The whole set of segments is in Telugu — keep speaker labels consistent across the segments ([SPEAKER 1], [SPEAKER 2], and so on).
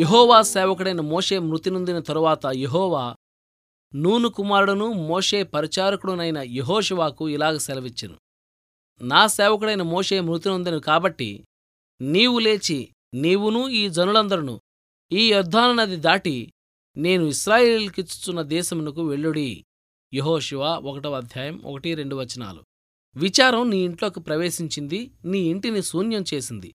[SPEAKER 1] యహోవా సేవకుడైన మోషే మృతి నొందిన తరువాత యహోవా నూను కుమారుడును మోషే పరిచారకుడునైన యహోశివాకు ఇలాగ సెలవిచ్చెను. నా సేవకుడైన మోషే మృతి నొందెను కాబట్టి నీవు లేచి నీవును ఈ జనులందరును ఈ యొర్దాను నది దాటి నేను ఇస్రాయేలుకిచ్చుచున్న దేశమునకు వెళ్ళుడి. యహోశివ ఒకటవ అధ్యాయం ఒకటి రెండు వచనాలు. విచారం నీ ఇంట్లోకి ప్రవేశించింది నీ ఇంటిని శూన్యం చేసింది.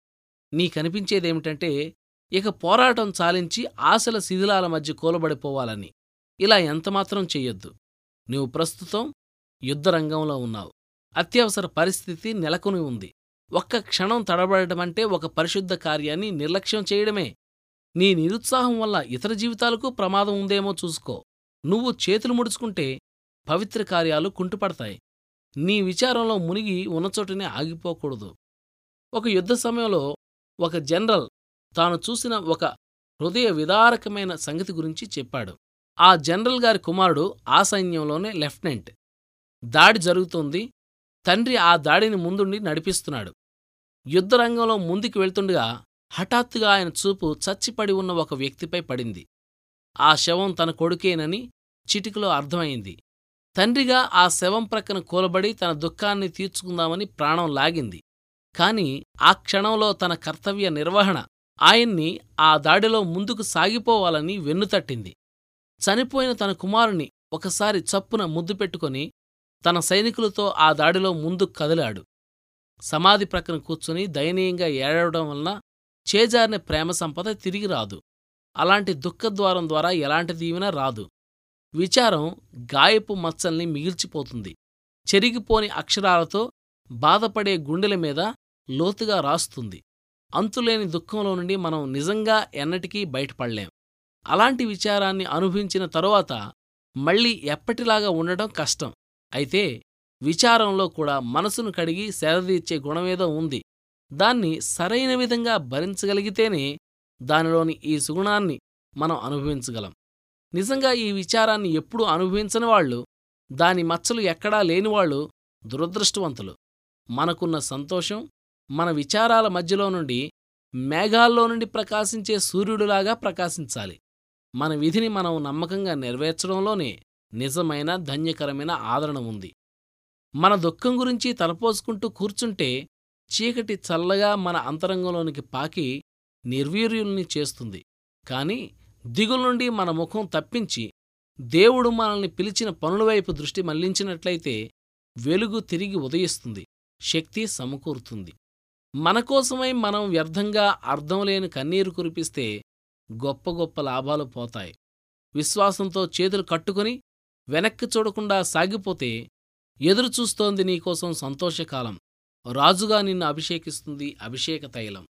[SPEAKER 1] నీ కనిపించేదేమిటంటే ఇక పోరాటం చాలించి ఆశల శిథిలాల మధ్య కూలబడిపోవాలని. ఇలా ఎంతమాత్రం చెయ్యొద్దు. నీవు ప్రస్తుతం యుద్ధరంగంలో ఉన్నావు. అత్యవసర పరిస్థితి నెలకొని ఉంది. ఒక్క క్షణం తడబడటమంటే ఒక పరిశుద్ధ కార్యాన్ని నిర్లక్ష్యం చేయడమే. నీ నిరుత్సాహం వల్ల ఇతర జీవితాలకు ప్రమాదం ఉందేమో చూసుకో. నువ్వు చేతులు ముడుచుకుంటే పవిత్ర కార్యాలు కుంటుపడతాయి. నీ విచారంలో మునిగి ఉన్నచోటనే ఆగిపోకూడదు. ఒక యుద్ధ సమయంలో ఒక జనరల్ తాను చూసిన ఒక హృదయ విదారకమైన సంగతి గురించి చెప్పాడు. ఆ జనరల్ గారి కుమారుడు ఆ సైన్యంలోనే లెఫ్టినెంట్. దాడి జరుగుతోంది. తండ్రి ఆ దాడిని ముందుండి నడిపిస్తున్నాడు. యుద్ధరంగంలో ముందుకు వెళ్తుండగా హఠాత్తుగా ఆయన చూపు చచ్చిపడి ఉన్న ఒక వ్యక్తిపై పడింది. ఆ శవం తన కొడుకేనని చిటికలో అర్థమైంది. తండ్రిగా ఆ శవం ప్రక్కన కూలబడి తన దుఃఖాన్ని తీర్చుకుందామని ప్రాణం లాగింది. కాని ఆ క్షణంలో తన కర్తవ్య నిర్వహణ ఆయన్ని ఆ దాడిలో ముందుకు సాగిపోవాలని వెన్నుతట్టింది. చనిపోయిన తన కుమారుని ఒకసారి చప్పున ముద్దు పెట్టుకుని తన సైనికులతో ఆ దాడిలో ముందుకు కదిలాడు. సమాధి ప్రక్కన కూర్చుని దయనీయంగా ఏడవడం వలన చేజారిన ప్రేమ సంపద తిరిగి రాదు. అలాంటి దుఃఖద్వారం ద్వారా ఎలాంటి దీవెన రాదు. విచారం గాయపు మచ్చల్ని మిగిల్చిపోతుంది. చెరిగిపోని అక్షరాలతో బాధపడే గుండెల మీద లోతుగా రాస్తుంది. అంతులేని దుఃఖంలో నుండి మనం నిజంగా ఎన్నటికీ బయటపడలేం. అలాంటి విచారాన్ని అనుభవించిన తరువాత మళ్ళీ ఎప్పటిలాగా ఉండడం కష్టం. అయితే విచారంలో కూడా మనసును కడిగి సెరదీర్చే గుణమేదో ఉంది. దాన్ని సరైన విధంగా భరించగలిగితేనే దానిలోని ఈ సుగుణాన్ని మనం అనుభవించగలం. నిజంగా ఈ విచారాన్ని ఎప్పుడూ అనుభవించని వాళ్ళు దాని మచ్చలు ఎక్కడా లేనివాళ్ళు దురదృష్టవంతులు. మనకున్న సంతోషం మన విచారాల మధ్యలో నుండి మేఘాల్లో నుండి ప్రకాశించే సూర్యుడులాగా ప్రకాశించాలి. మన విధిని మనం నమ్మకంగా నెరవేర్చడంలోనే నిజమైన ధన్యకరమైన ఆదరణ ఉంది. మన దుఃఖం గురించి తలపోసుకుంటూ కూర్చుంటే చీకటి చల్లగా మన అంతరంగంలోనికి పాకి నిర్వీర్యుల్ని చేస్తుంది. కాని దిగుల నుండి మన ముఖం తప్పించి దేవుడు మనల్ని పిలిచిన పనులవైపు దృష్టి మళ్ళించినట్లయితే వెలుగు తిరిగి ఉదయిస్తుంది. శక్తి సమకూరుతుంది. మనకోసమై మనం వ్యర్థంగా అర్థంలేని కన్నీరు కురిపిస్తే గొప్ప గొప్ప లాభాలు పోతాయి. విశ్వాసంతో చేతులు కట్టుకుని వెనక్కి చూడకుండా సాగిపోతే ఎదురుచూస్తోంది నీకోసం సంతోషకాలం. రాజుగా నిన్ను అభిషేకిస్తుంది అభిషేక తైలం.